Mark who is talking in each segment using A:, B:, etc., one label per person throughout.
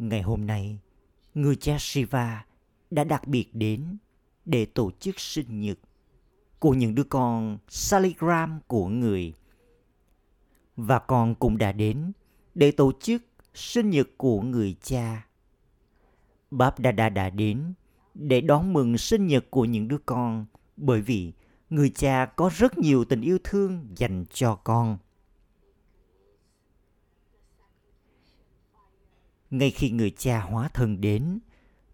A: Ngày hôm nay, người cha Shiva đã đặc biệt đến để tổ chức sinh nhật của những đứa con Saligram của người. Và con cũng đã đến để tổ chức sinh nhật của người cha. Báp Đa Đa đã đến để đón mừng sinh nhật của những đứa con bởi vì người cha có rất nhiều tình yêu thương dành cho con. Ngay khi người cha hóa thân đến,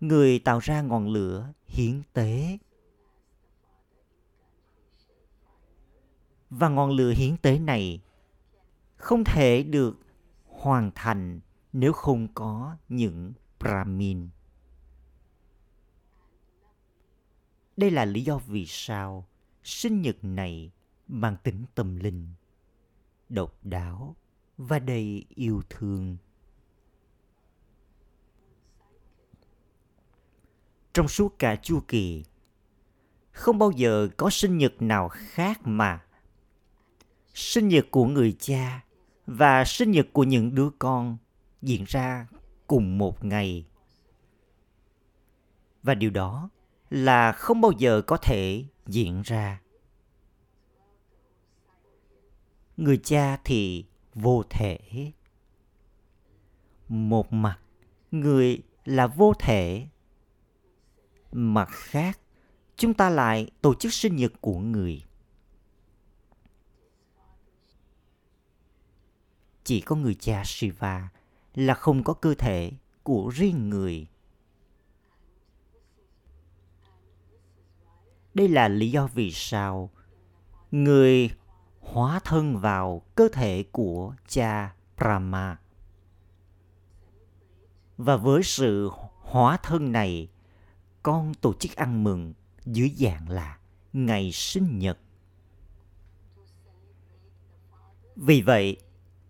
A: người tạo ra ngọn lửa hiến tế. Và ngọn lửa hiến tế này không thể được hoàn thành nếu không có những Brahmin. Đây là lý do vì sao sinh nhật này mang tính tâm linh, độc đáo và đầy yêu thương. Trong suốt cả chu kỳ, không bao giờ có sinh nhật nào khác mà sinh nhật của người cha và sinh nhật của những đứa con diễn ra cùng một ngày. Và điều đó là không bao giờ có thể diễn ra. Người cha thì vô thể. Một mặt, người là vô thể. Mặt khác, chúng ta lại tổ chức sinh nhật của người. Chỉ có người cha Shiva là không có cơ thể của riêng người. Đây là lý do vì sao người hóa thân vào cơ thể của cha Brahma. Và với sự hóa thân này, con tổ chức ăn mừng dưới dạng là ngày sinh nhật. Vì vậy,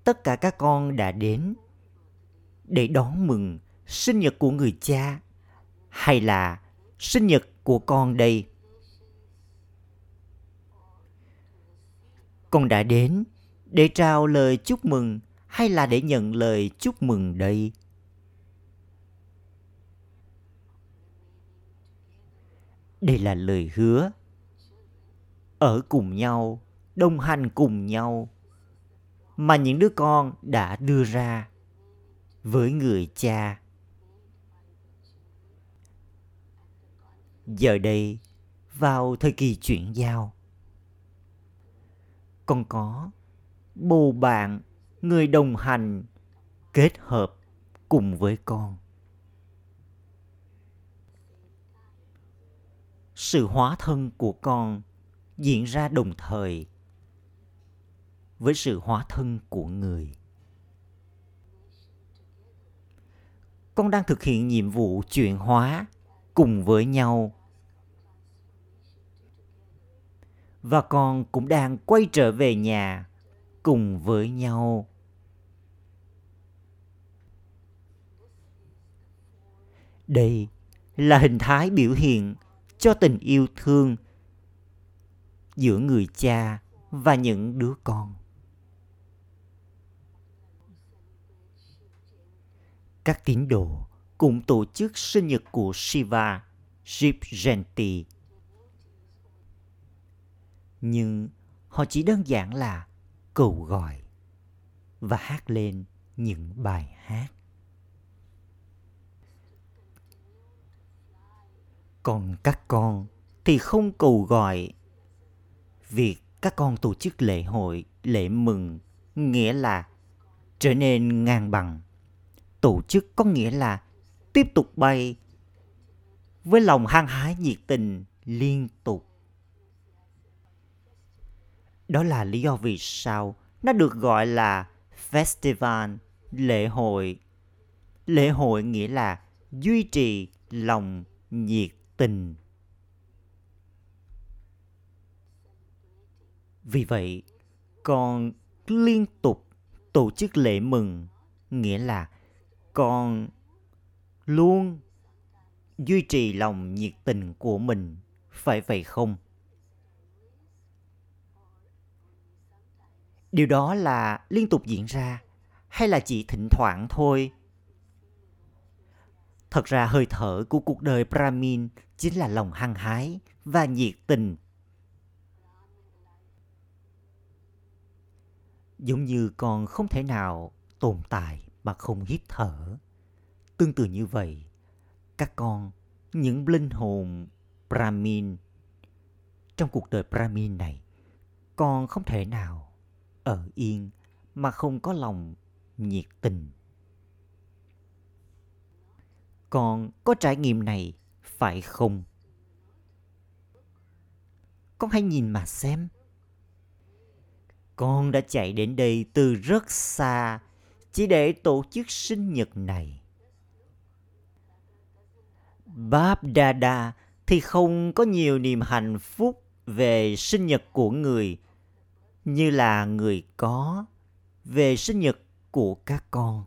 A: tất cả các con đã đến để đón mừng sinh nhật của người cha hay là sinh nhật của con đây con đã đến để trao lời chúc mừng hay là để nhận lời chúc mừng đây đây là lời hứa. Ở cùng nhau, đồng hành cùng nhau mà những đứa con đã đưa ra với người cha. Giờ đây, vào thời kỳ chuyển giao con có bầu bạn, người đồng hành kết hợp cùng với con. Sự hóa thân của con diễn ra đồng thời với sự hóa thân của người. Con đang thực hiện nhiệm vụ chuyển hóa cùng với nhau. Và con cũng đang quay trở về nhà cùng với nhau. Đây là hình thái biểu hiện cho tình yêu thương giữa người cha và những đứa con các tín đồ cũng tổ chức sinh nhật của Shiva, Shiv Genti. nhưng họ chỉ đơn giản là cầu gọi và hát lên những bài hát còn các con thì không cầu gọi. Việc các con tổ chức lễ hội lễ mừng nghĩa là trở nên ngang bằng. Tổ chức có nghĩa là tiếp tục bay với lòng hăng hái nhiệt tình liên tục. Đó là lý do vì sao nó được gọi là festival, lễ hội. Lễ hội nghĩa là duy trì lòng nhiệt tình. Vì vậy, con liên tục tổ chức lễ mừng, nghĩa là con luôn duy trì lòng nhiệt tình của mình, phải vậy không? điều đó là liên tục diễn ra hay là chỉ thỉnh thoảng thôi Thật ra hơi thở của cuộc đời Brahmin chính là lòng hăng hái và nhiệt tình. Giống như con không thể nào tồn tại mà không hít thở. Tương tự như vậy, các con, những linh hồn Brahmin trong cuộc đời Brahmin này, con không thể nào ở yên mà không có lòng nhiệt tình. Con có trải nghiệm này phải không? Con hãy nhìn mà xem. Con đã chạy đến đây từ rất xa chỉ để tổ chức sinh nhật này. Báp Đa thì không có nhiều niềm hạnh phúc về sinh nhật của người như là người có về sinh nhật của các con.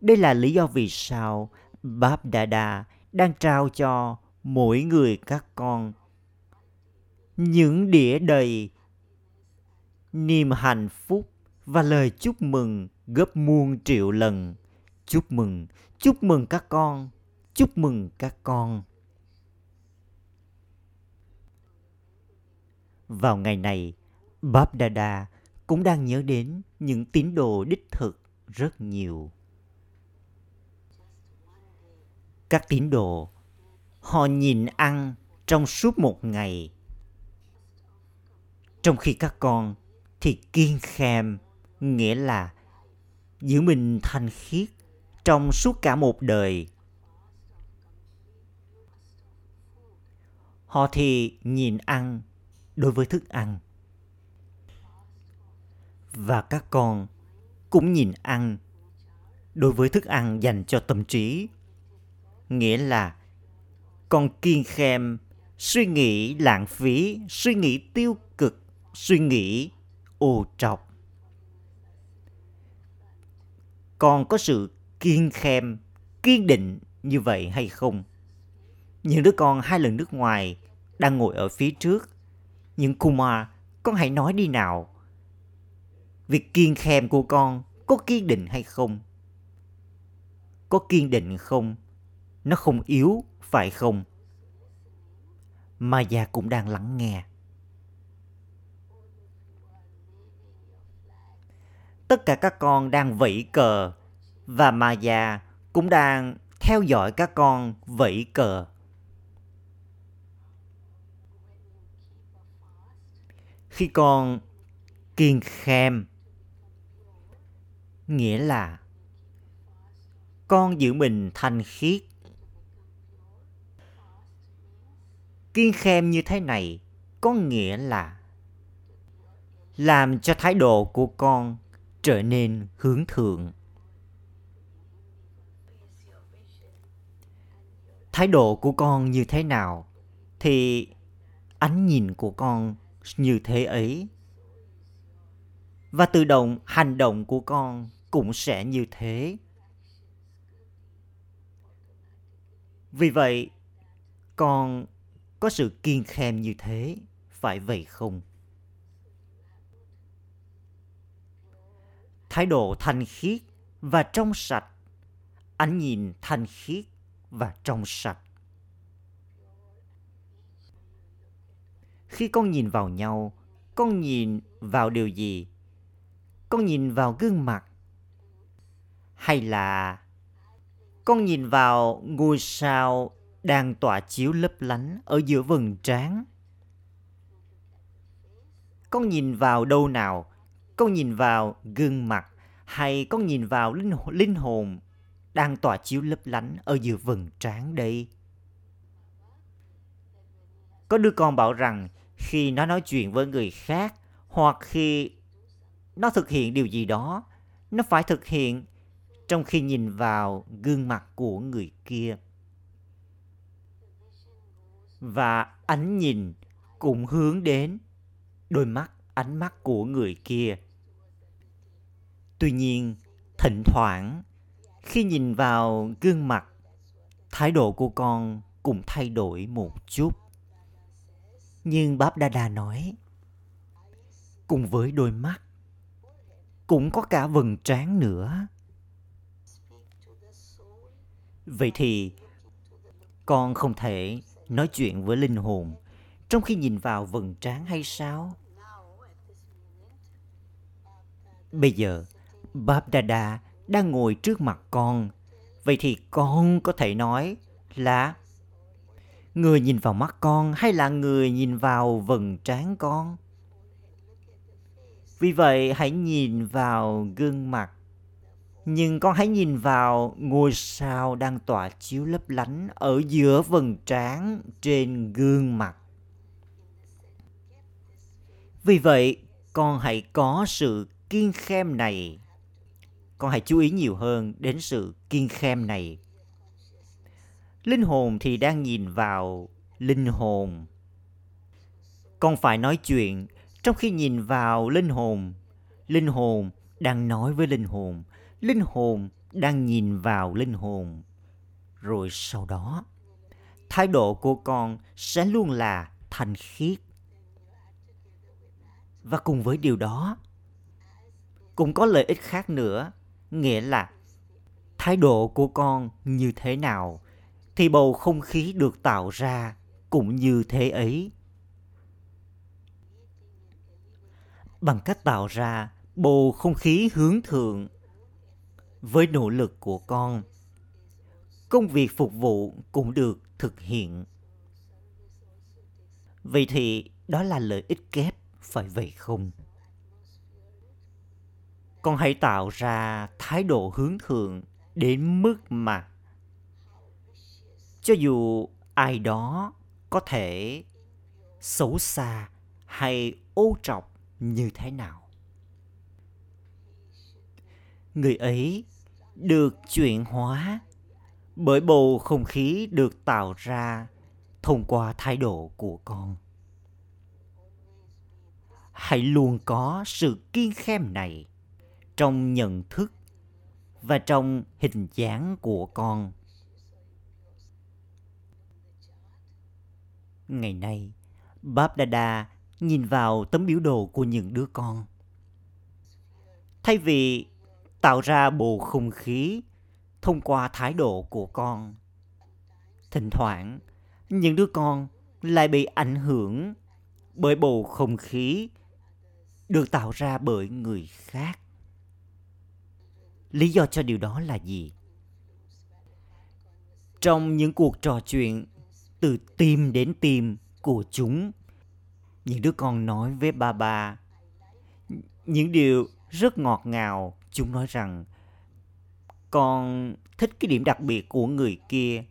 A: Đây là lý do vì sao Báp Đa đang trao cho mỗi người các con những đĩa đầy niềm hạnh phúc và lời chúc mừng gấp muôn triệu lần. Chúc mừng, chúc mừng các con, chúc mừng các con. Vào ngày này, Bab Dada cũng đang nhớ đến những tín đồ đích thực rất nhiều. Các tín đồ, họ nhìn ăn trong suốt một ngày. Trong khi các con thì kiên khem nghĩa là giữ mình thanh khiết trong suốt cả một đời. Họ thì nhìn ăn đối với thức ăn. Và các con cũng nhìn ăn đối với thức ăn dành cho tâm trí. Nghĩa là con kiên khem suy nghĩ lãng phí, suy nghĩ tiêu cực, suy nghĩ ô trọc còn có sự kiên khem, kiên định như vậy hay không? Những đứa con hai lần nước ngoài đang ngồi ở phía trước. Nhưng Kumar, con hãy nói đi nào. Việc kiên khem của con có kiên định hay không? Có kiên định không? Nó không yếu, phải không? Maya cũng đang lắng nghe. tất cả các con đang vẫy cờ và Maya cũng đang theo dõi các con vẫy cờ. Khi con kiên khem nghĩa là con giữ mình thanh khiết. Kiên khem như thế này có nghĩa là làm cho thái độ của con trở nên hướng thượng. Thái độ của con như thế nào thì ánh nhìn của con như thế ấy. Và tự động hành động của con cũng sẽ như thế. Vì vậy, con có sự kiên khem như thế, phải vậy không? Thái độ thanh khiết và trong sạch. Ánh nhìn thanh khiết và trong sạch. Khi con nhìn vào nhau, con nhìn vào điều gì? Con nhìn vào gương mặt hay là con nhìn vào ngôi sao đang tỏa chiếu lấp lánh ở giữa vầng trán con nhìn vào đâu nào con nhìn vào gương mặt hay con nhìn vào linh, linh hồn đang tỏa chiếu lấp lánh ở giữa vầng trán đây? Có đứa con bảo rằng khi nó nói chuyện với người khác hoặc khi nó thực hiện điều gì đó, nó phải thực hiện trong khi nhìn vào gương mặt của người kia. Và ánh nhìn cũng hướng đến đôi mắt, ánh mắt của người kia Tuy nhiên, thỉnh thoảng khi nhìn vào gương mặt, thái độ của con cũng thay đổi một chút. Nhưng Báp Đa Đa nói, cùng với đôi mắt, cũng có cả vầng trán nữa. vậy thì con không thể nói chuyện với linh hồn, trong khi nhìn vào vầng trán hay sao? Bây giờ bab dada đang ngồi trước mặt con. Vậy thì con có thể nói là người nhìn vào mắt con hay là người nhìn vào vầng trán con? Vì vậy, hãy nhìn vào gương mặt nhưng con hãy nhìn vào ngôi sao đang tỏa chiếu lấp lánh ở giữa vầng trán trên gương mặt. Vì vậy, con hãy có sự kiên khem này. Con hãy chú ý nhiều hơn đến sự kiên khem này. Linh hồn thì đang nhìn vào linh hồn. Con phải nói chuyện. Trong khi nhìn vào linh hồn linh hồn đang nói với linh hồn linh hồn đang nhìn vào linh hồn. Rồi sau đó, thái độ của con sẽ luôn là thanh khiết. Và cùng với điều đó, cũng có lợi ích khác nữa, nghĩa là thái độ của con như thế nào thì bầu không khí được tạo ra cũng như thế ấy. Bằng cách tạo ra bầu không khí hướng thượng với nỗ lực của con. Công việc phục vụ cũng được thực hiện. Vậy thì đó là lợi ích kép, phải vậy không? Con hãy tạo ra thái độ hướng thượng đến mức mà cho dù ai đó có thể xấu xa hay ô trọc như thế nào người ấy được chuyển hóa bởi bầu không khí được tạo ra thông qua thái độ của con. Hãy luôn có sự kiên khem này trong nhận thức và trong hình dáng của con. Ngày nay bab dada nhìn vào tấm biểu đồ của những đứa con. Thay vì tạo ra bầu không khí thông qua thái độ của con. Thỉnh thoảng, những đứa con lại bị ảnh hưởng bởi bầu không khí được tạo ra bởi người khác. Lý do cho điều đó là gì? Trong những cuộc trò chuyện từ tim đến tim của chúng, những đứa con nói với ba ba những điều rất ngọt ngào chúng nói rằng, con thích cái điểm đặc biệt của người kia.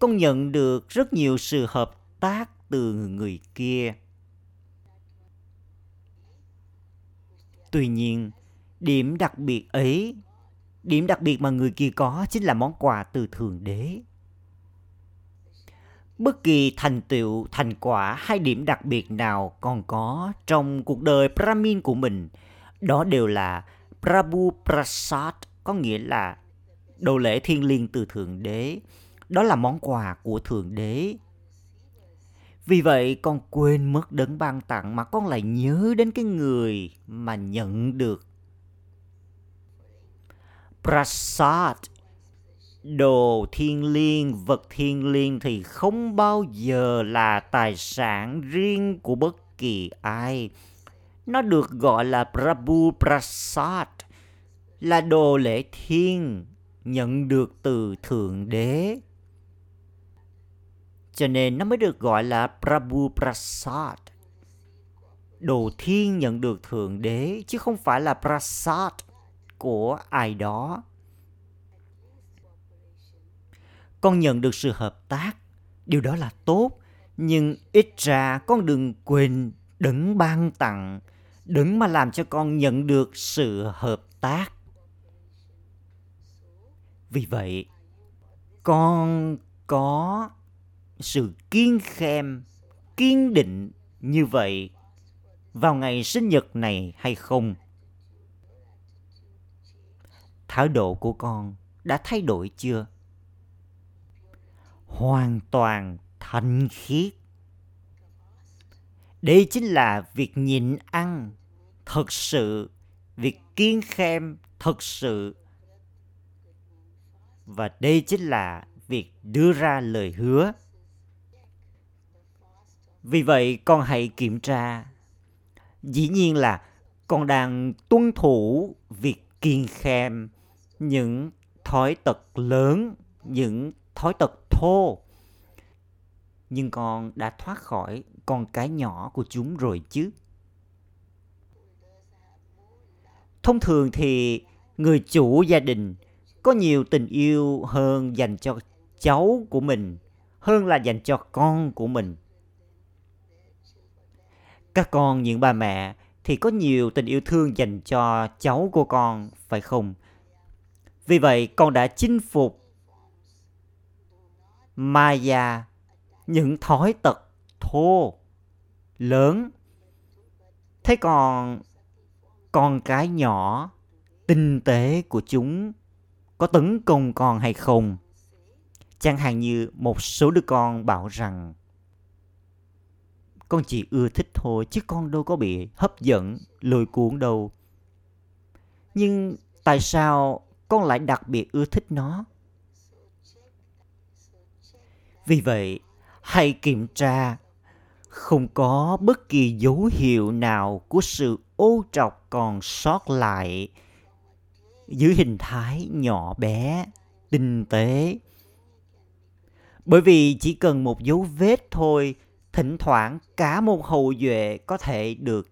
A: Con nhận được rất nhiều sự hợp tác từ người kia. Tuy nhiên, điểm đặc biệt ấy, điểm đặc biệt mà người kia có chính là món quà từ thượng đế. Bất kỳ thành tựu, thành quả hay điểm đặc biệt nào còn có trong cuộc đời brahmin của mình, đó đều là prabhu prasad, có nghĩa là đồ lễ thiên liêng từ thượng đế. Đó là món quà của thượng đế. Vì vậy, con quên mất đấng ban tặng mà con lại nhớ đến cái người mà nhận được. Prasad, đồ thiên liêng, vật thiên liêng thì không bao giờ là tài sản riêng của bất kỳ ai. Nó được gọi là prabhu prasad là đồ lễ thiên nhận được từ thượng đế. Cho nên nó mới được gọi là prabhu prasad. Đồ thiên nhận được thượng đế, chứ không phải là prasad của ai đó. Con nhận được sự hợp tác, điều đó là tốt, nhưng ít ra con đừng quên đấng ban tặng, đấng mà làm cho con nhận được sự hợp tác vì vậy, con có sự kiên khem, kiên định như vậy vào ngày sinh nhật này hay không? Thái độ của con đã thay đổi chưa? Hoàn toàn thanh khiết. Đây chính là việc nhịn ăn, thật sự, việc kiên khem, thật sự và đây chính là việc đưa ra lời hứa. Vì vậy, con hãy kiểm tra. Dĩ nhiên là con đang tuân thủ việc kiêng khem những thói tật lớn, những thói tật thô. Nhưng con đã thoát khỏi con cái nhỏ của chúng rồi chứ. Thông thường thì người chủ gia đình có nhiều tình yêu hơn dành cho cháu của mình, hơn là dành cho con của mình. Các con, những bà mẹ thì có nhiều tình yêu thương dành cho cháu của con, phải không? Vì vậy, con đã chinh phục maya, những thói tật thô lớn. Thế còn con cái nhỏ, tinh tế của chúng có tấn công con hay không? Chẳng hạn như một số đứa con bảo rằng, con chỉ ưa thích thôi, chứ con đâu có bị hấp dẫn, lôi cuốn đâu. Nhưng tại sao con lại đặc biệt ưa thích nó? Vì vậy, hãy kiểm tra, không có bất kỳ dấu hiệu nào của sự ô trọc còn sót lại dưới hình thái nhỏ bé, tinh tế. Bởi vì chỉ cần một dấu vết thôi, thỉnh thoảng cả một hậu duệ có thể được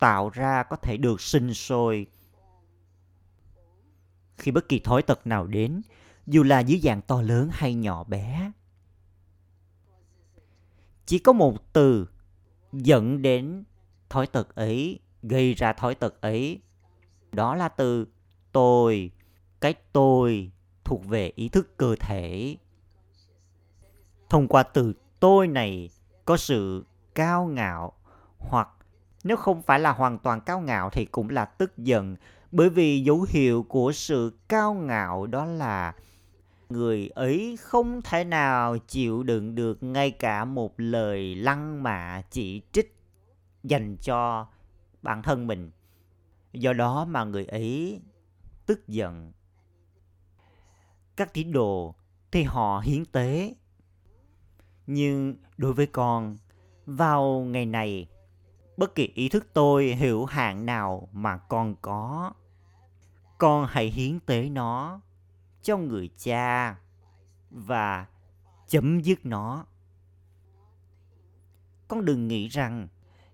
A: tạo ra, có thể được sinh sôi. Khi bất kỳ thói tật nào đến, dù là dưới dạng to lớn hay nhỏ bé, chỉ có một từ dẫn đến thói tật ấy, gây ra thói tật ấy. Đó là từ tôi cái tôi thuộc về ý thức cơ thể. Thông qua từ tôi này có sự cao ngạo, hoặc nếu không phải là hoàn toàn cao ngạo thì cũng là tức giận, bởi vì dấu hiệu của sự cao ngạo đó là người ấy không thể nào chịu đựng được ngay cả một lời lăng mạ chỉ trích dành cho bản thân mình. Do đó mà người ấy tức giận. Các tín đồ thì họ hiến tế. Nhưng đối với con, vào ngày này, bất kỳ ý thức tôi hiểu hạn nào mà con có, con hãy hiến tế nó cho người cha và chấm dứt nó. Con đừng nghĩ rằng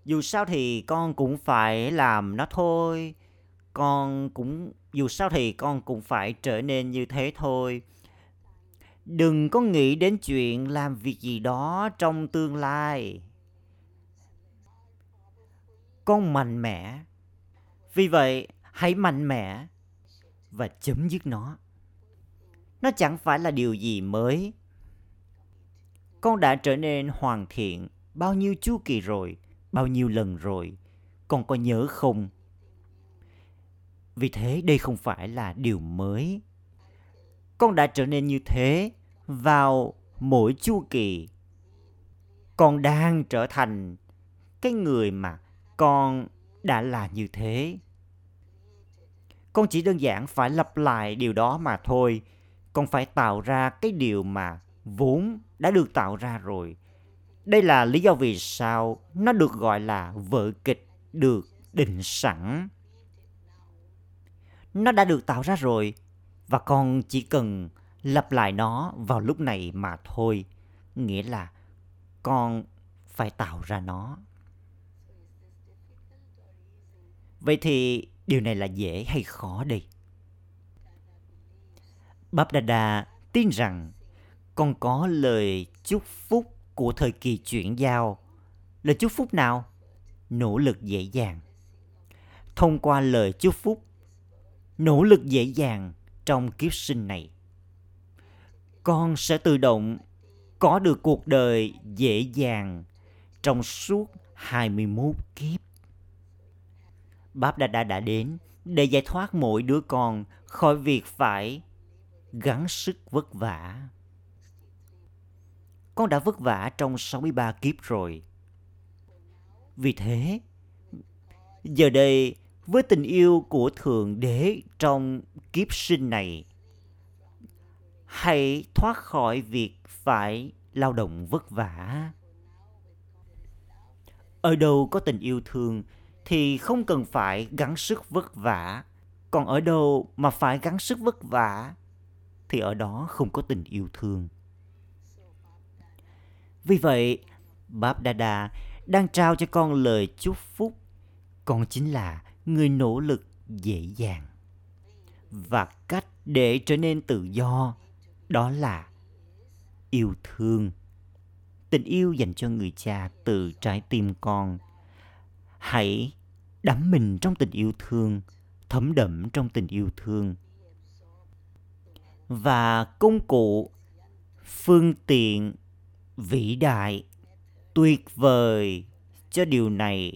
A: dù sao thì con cũng phải làm nó thôi con cũng, dù sao thì con cũng phải trở nên như thế thôi. Đừng có nghĩ đến chuyện làm việc gì đó trong tương lai. Con mạnh mẽ. Vì vậy, hãy mạnh mẽ và chấm dứt nó. Nó chẳng phải là điều gì mới. Con đã trở nên hoàn thiện bao nhiêu chu kỳ rồi, bao nhiêu lần rồi. Con có nhớ không? Vì thế đây không phải là điều mới. Con đã trở nên như thế vào mỗi chu kỳ. Con đang trở thành cái người mà con đã là như thế. Con chỉ đơn giản phải lặp lại điều đó mà thôi. Con phải tạo ra cái điều mà vốn đã được tạo ra rồi. Đây là lý do vì sao nó được gọi là vở kịch được định sẵn nó đã được tạo ra rồi và con chỉ cần lặp lại nó vào lúc này mà thôi nghĩa là con phải tạo ra nó vậy thì điều này là dễ hay khó đây Báp tin rằng con có lời chúc phúc của thời kỳ chuyển giao. Lời chúc phúc nào? Nỗ lực dễ dàng. Thông qua lời chúc phúc, nỗ lực dễ dàng trong kiếp sinh này, con sẽ tự động có được cuộc đời dễ dàng trong suốt 21 kiếp. Báp Đa Đa đã đến để giải thoát mỗi đứa con khỏi việc phải gắng sức vất vả. Con đã vất vả trong 63 kiếp rồi. Vì thế, giờ đây với tình yêu của Thượng Đế trong kiếp sinh này, hãy thoát khỏi việc phải lao động vất vả. Ở đâu có tình yêu thương thì không cần phải gắng sức vất vả. Còn ở đâu mà phải gắng sức vất vả thì ở đó không có tình yêu thương. Vì vậy báp đa đang trao cho con lời chúc phúc. Con chính là người nỗ lực dễ dàng. Và cách để trở nên tự do, đó là yêu thương. Tình yêu dành cho người cha từ trái tim con. Hãy đắm mình trong tình yêu thương, thấm đẫm trong tình yêu thương. Và công cụ, phương tiện, vĩ đại, tuyệt vời cho điều này,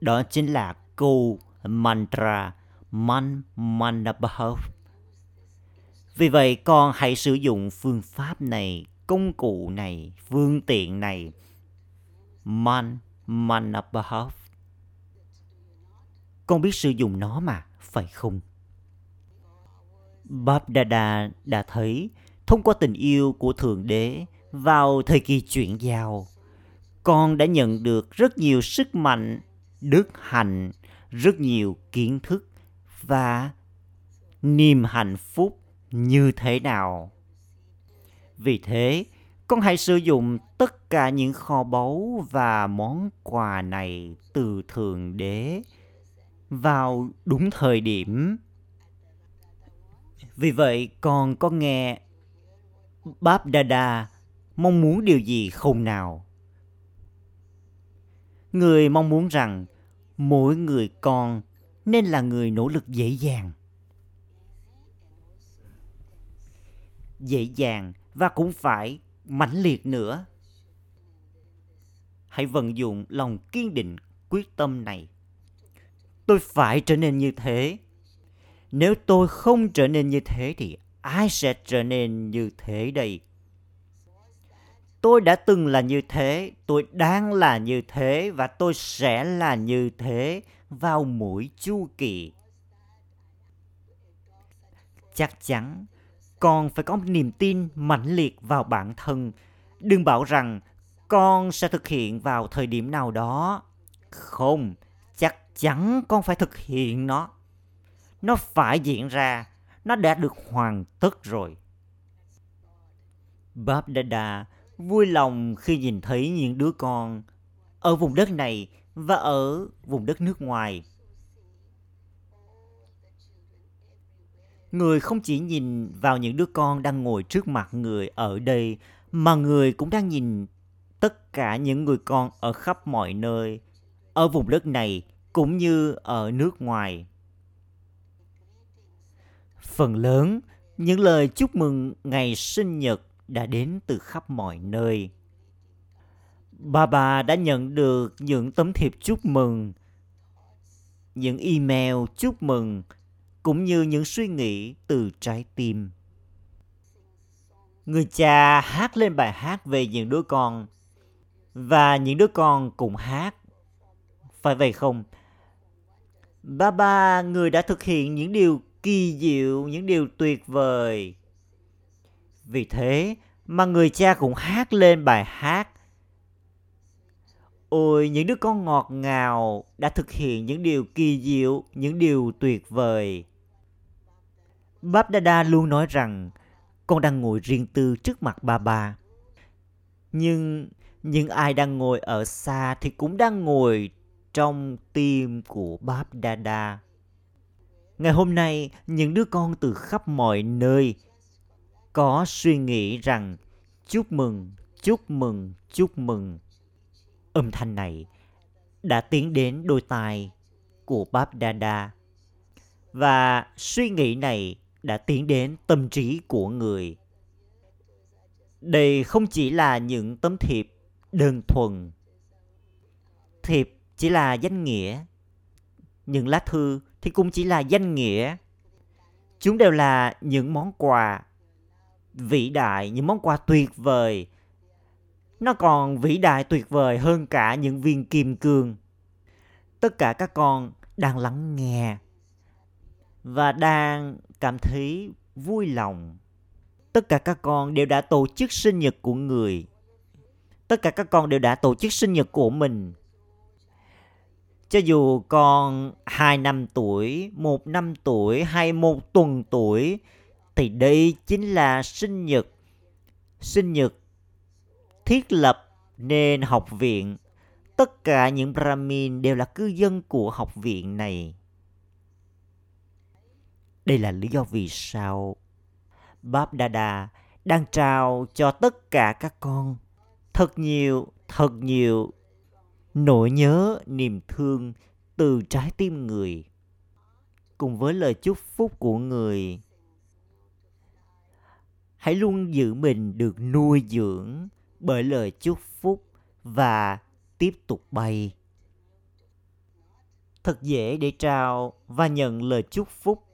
A: đó chính là câu mantra man manabhav. Vì vậy con hãy sử dụng phương pháp này công cụ này phương tiện này. Man manabhav. Con biết sử dụng nó mà phải không? Bab Dada đã thấy thông qua tình yêu của Thượng Đế vào thời kỳ chuyển giao, con đã nhận được rất nhiều sức mạnh, đức hạnh, rất nhiều kiến thức và niềm hạnh phúc như thế nào. Vì thế, con hãy sử dụng tất cả những kho báu và món quà này từ Thượng Đế vào đúng thời điểm. Vì vậy, con có nghe Báp Dada mong muốn điều gì không nào? Người mong muốn rằng mỗi người con nên là người nỗ lực dễ dàng. Dễ dàng và cũng phải mãnh liệt nữa. Hãy vận dụng lòng kiên định, quyết tâm này. Tôi phải trở nên như thế. Nếu tôi không trở nên như thế thì ai sẽ trở nên như thế đây? Tôi đã từng là như thế, tôi đang là như thế và tôi sẽ là như thế vào mỗi chu kỳ. Chắc chắn, con phải có niềm tin mãnh liệt vào bản thân. Đừng bảo rằng con sẽ thực hiện vào thời điểm nào đó. Không, chắc chắn con phải thực hiện nó. Nó phải diễn ra, nó đã được hoàn tất rồi. Bab Dada vui lòng khi nhìn thấy những đứa con ở vùng đất này và ở vùng đất nước ngoài. Người không chỉ nhìn vào những đứa con đang ngồi trước mặt người ở đây, mà người cũng đang nhìn tất cả những người con ở khắp mọi nơi, ở vùng đất này cũng như ở nước ngoài. Phần lớn những lời chúc mừng ngày sinh nhật đã đến từ khắp mọi nơi. Bà bà đã nhận được những tấm thiệp chúc mừng, những email chúc mừng, cũng như những suy nghĩ từ trái tim. Người cha hát lên bài hát về những đứa con và những đứa con cũng hát. Phải vậy không? Ba ba, người đã thực hiện những điều kỳ diệu, những điều tuyệt vời. Vì thế mà người cha cũng hát lên bài hát. Ôi, những đứa con ngọt ngào đã thực hiện những điều kỳ diệu, những điều tuyệt vời. Báp Đa Đa luôn nói rằng con đang ngồi riêng tư trước mặt ba ba. Nhưng những ai đang ngồi ở xa thì cũng đang ngồi trong tim của Báp Đa Đa. Ngày hôm nay, những đứa con từ khắp mọi nơi có suy nghĩ rằng chúc mừng, chúc mừng, chúc mừng. Âm thanh này đã tiến đến đôi tai của Bab Dada và suy nghĩ này đã tiến đến tâm trí của người. Đây không chỉ là những tấm thiệp đơn thuần. Thiệp chỉ là danh nghĩa. Những lá thư thì cũng chỉ là danh nghĩa. Chúng đều là những món quà vĩ đại, những món quà tuyệt vời. Nó còn vĩ đại tuyệt vời hơn cả những viên kim cương. Tất cả các con đang lắng nghe và đang cảm thấy vui lòng. tất cả các con đều đã tổ chức sinh nhật của người tất cả các con đều đã tổ chức sinh nhật của mình cho dù con 2 năm tuổi, 1 năm tuổi hay một tuần tuổi thì đây chính là sinh nhật. Sinh nhật thiết lập nên học viện. Tất cả những Brahmin đều là cư dân của học viện này. Đây là lý do vì sao Bab Dada đang trao cho tất cả các con thật nhiều, thật nhiều nỗi nhớ, niềm thương từ trái tim người. Cùng với lời chúc phúc của người, hãy luôn giữ mình được nuôi dưỡng bởi lời chúc phúc và tiếp tục bay. Thật dễ để trao và nhận lời chúc phúc,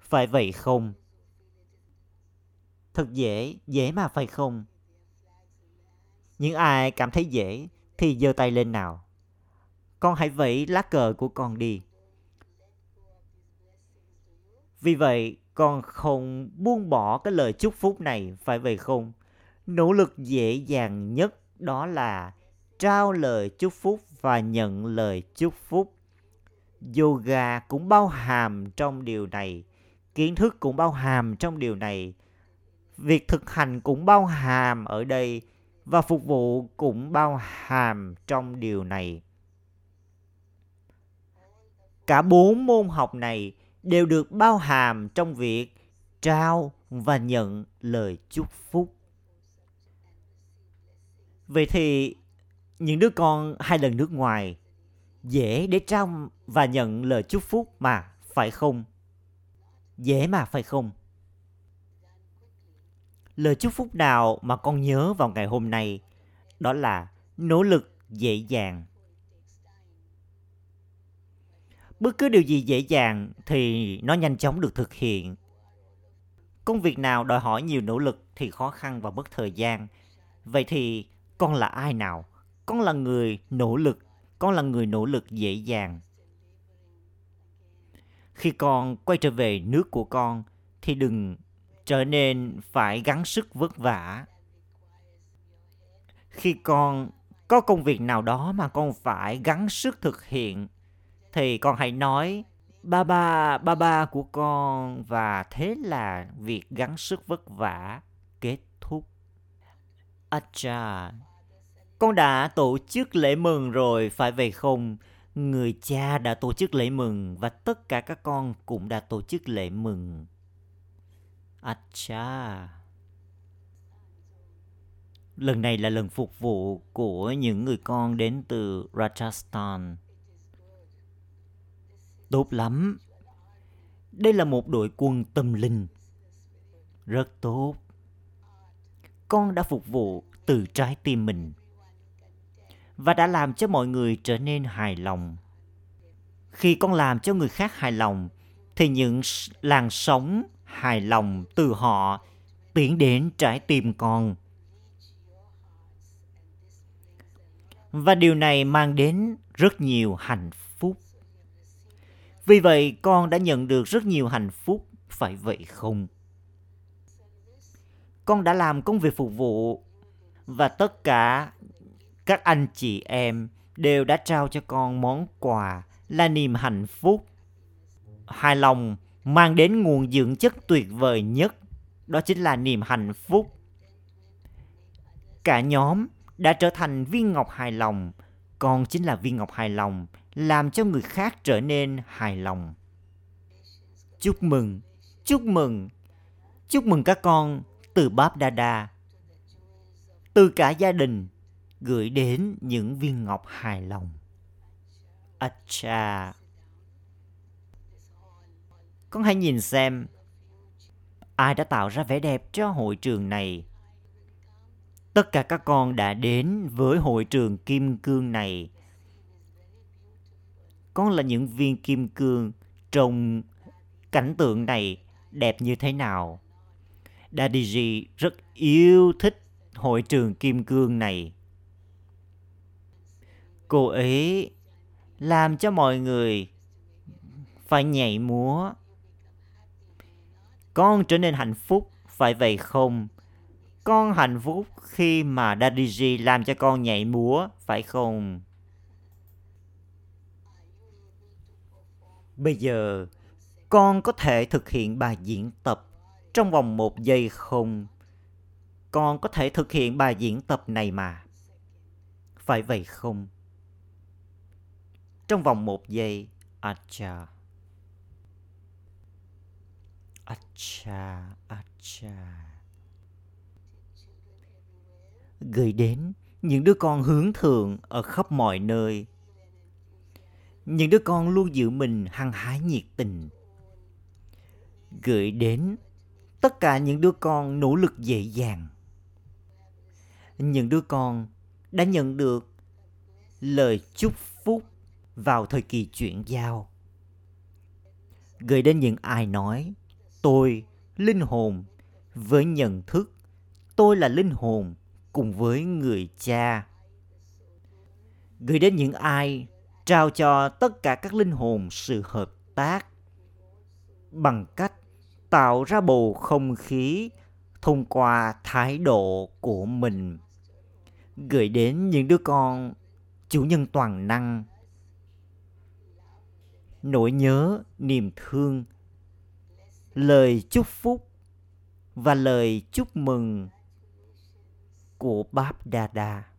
A: phải vậy không? Thật dễ, dễ mà phải không? Những ai cảm thấy dễ thì giơ tay lên nào. Con hãy vẫy lá cờ của con đi. Vì vậy, con không buông bỏ cái lời chúc phúc này, phải vậy không? Nỗ lực dễ dàng nhất đó là trao lời chúc phúc và nhận lời chúc phúc. Yoga cũng bao hàm trong điều này, kiến thức cũng bao hàm trong điều này. Việc thực hành cũng bao hàm ở đây và phục vụ cũng bao hàm trong điều này. Cả bốn môn học này đều được bao hàm trong việc trao và nhận lời chúc phúc. Vậy thì những đứa con hai lần nước ngoài dễ để trao và nhận lời chúc phúc mà phải không? Dễ mà phải không? lời chúc phúc nào mà con nhớ vào ngày hôm nay đó là nỗ lực dễ dàng bất cứ điều gì dễ dàng thì nó nhanh chóng được thực hiện. Công việc nào đòi hỏi nhiều nỗ lực thì khó khăn và mất thời gian. Vậy thì con là ai nào? Con là người nỗ lực, con là người nỗ lực dễ dàng. Khi con quay trở về nước của con thì đừng trở nên phải gắng sức vất vả. Khi con có công việc nào đó mà con phải gắng sức thực hiện thì con hãy nói, ba ba ba ba của con và thế là việc gắng sức vất vả kết thúc acha con đã tổ chức lễ mừng rồi, phải về không người cha đã tổ chức lễ mừng và tất cả các con cũng đã tổ chức lễ mừng Acha. Lần này là lần phục vụ của những người con đến từ Rajasthan. Tốt lắm. Đây là một đội quân tâm linh. Rất tốt. Con đã phục vụ từ trái tim mình và đã làm cho mọi người trở nên hài lòng. Khi con làm cho người khác hài lòng, thì những làn sóng hài lòng từ họ tiến đến trái tim con và điều này mang đến rất nhiều hạnh phúc vì vậy con đã nhận được rất nhiều hạnh phúc phải vậy không con đã làm công việc phục vụ và tất cả các anh chị em đều đã trao cho con món quà là niềm hạnh phúc hài lòng mang đến nguồn dưỡng chất tuyệt vời nhất, đó chính là niềm hạnh phúc. Cả nhóm đã trở thành viên ngọc hài lòng, con chính là viên ngọc hài lòng, làm cho người khác trở nên hài lòng. Chúc mừng, chúc mừng, chúc mừng các con từ Báp Đa Đa, từ cả gia đình gửi đến những viên ngọc hài lòng. Acha con hãy nhìn xem ai đã tạo ra vẻ đẹp cho hội trường này. Tất cả các con đã đến với hội trường kim cương này. Con là những viên kim cương trong cảnh tượng này đẹp như thế nào. Daddy rất yêu thích hội trường kim cương này. Cô ấy làm cho mọi người phải nhảy múa con trở nên hạnh phúc, Phải vậy không? Con hạnh phúc khi mà Daddy G làm cho con nhảy múa, phải không? Bây giờ, con có thể thực hiện bài diễn tập trong vòng một giây không? Con có thể thực hiện bài diễn tập này mà. Phải vậy không? Trong vòng một giây, Acha. Acha, acha. Gửi đến những đứa con hướng thượng ở khắp mọi nơi. Những đứa con luôn giữ mình hăng hái nhiệt tình. Gửi đến tất cả những đứa con nỗ lực dễ dàng. Những đứa con đã nhận được lời chúc phúc vào thời kỳ chuyển giao. Gửi đến những ai nói tôi, linh hồn, với nhận thức tôi là linh hồn cùng với người cha. Gửi đến những ai, trao cho tất cả các linh hồn sự hợp tác. Bằng cách tạo ra bầu không khí thông qua thái độ của mình. Gửi đến những đứa con, chủ nhân toàn năng. Nỗi nhớ, niềm thương. Lời chúc phúc và lời chúc mừng của Báp Đa Đa.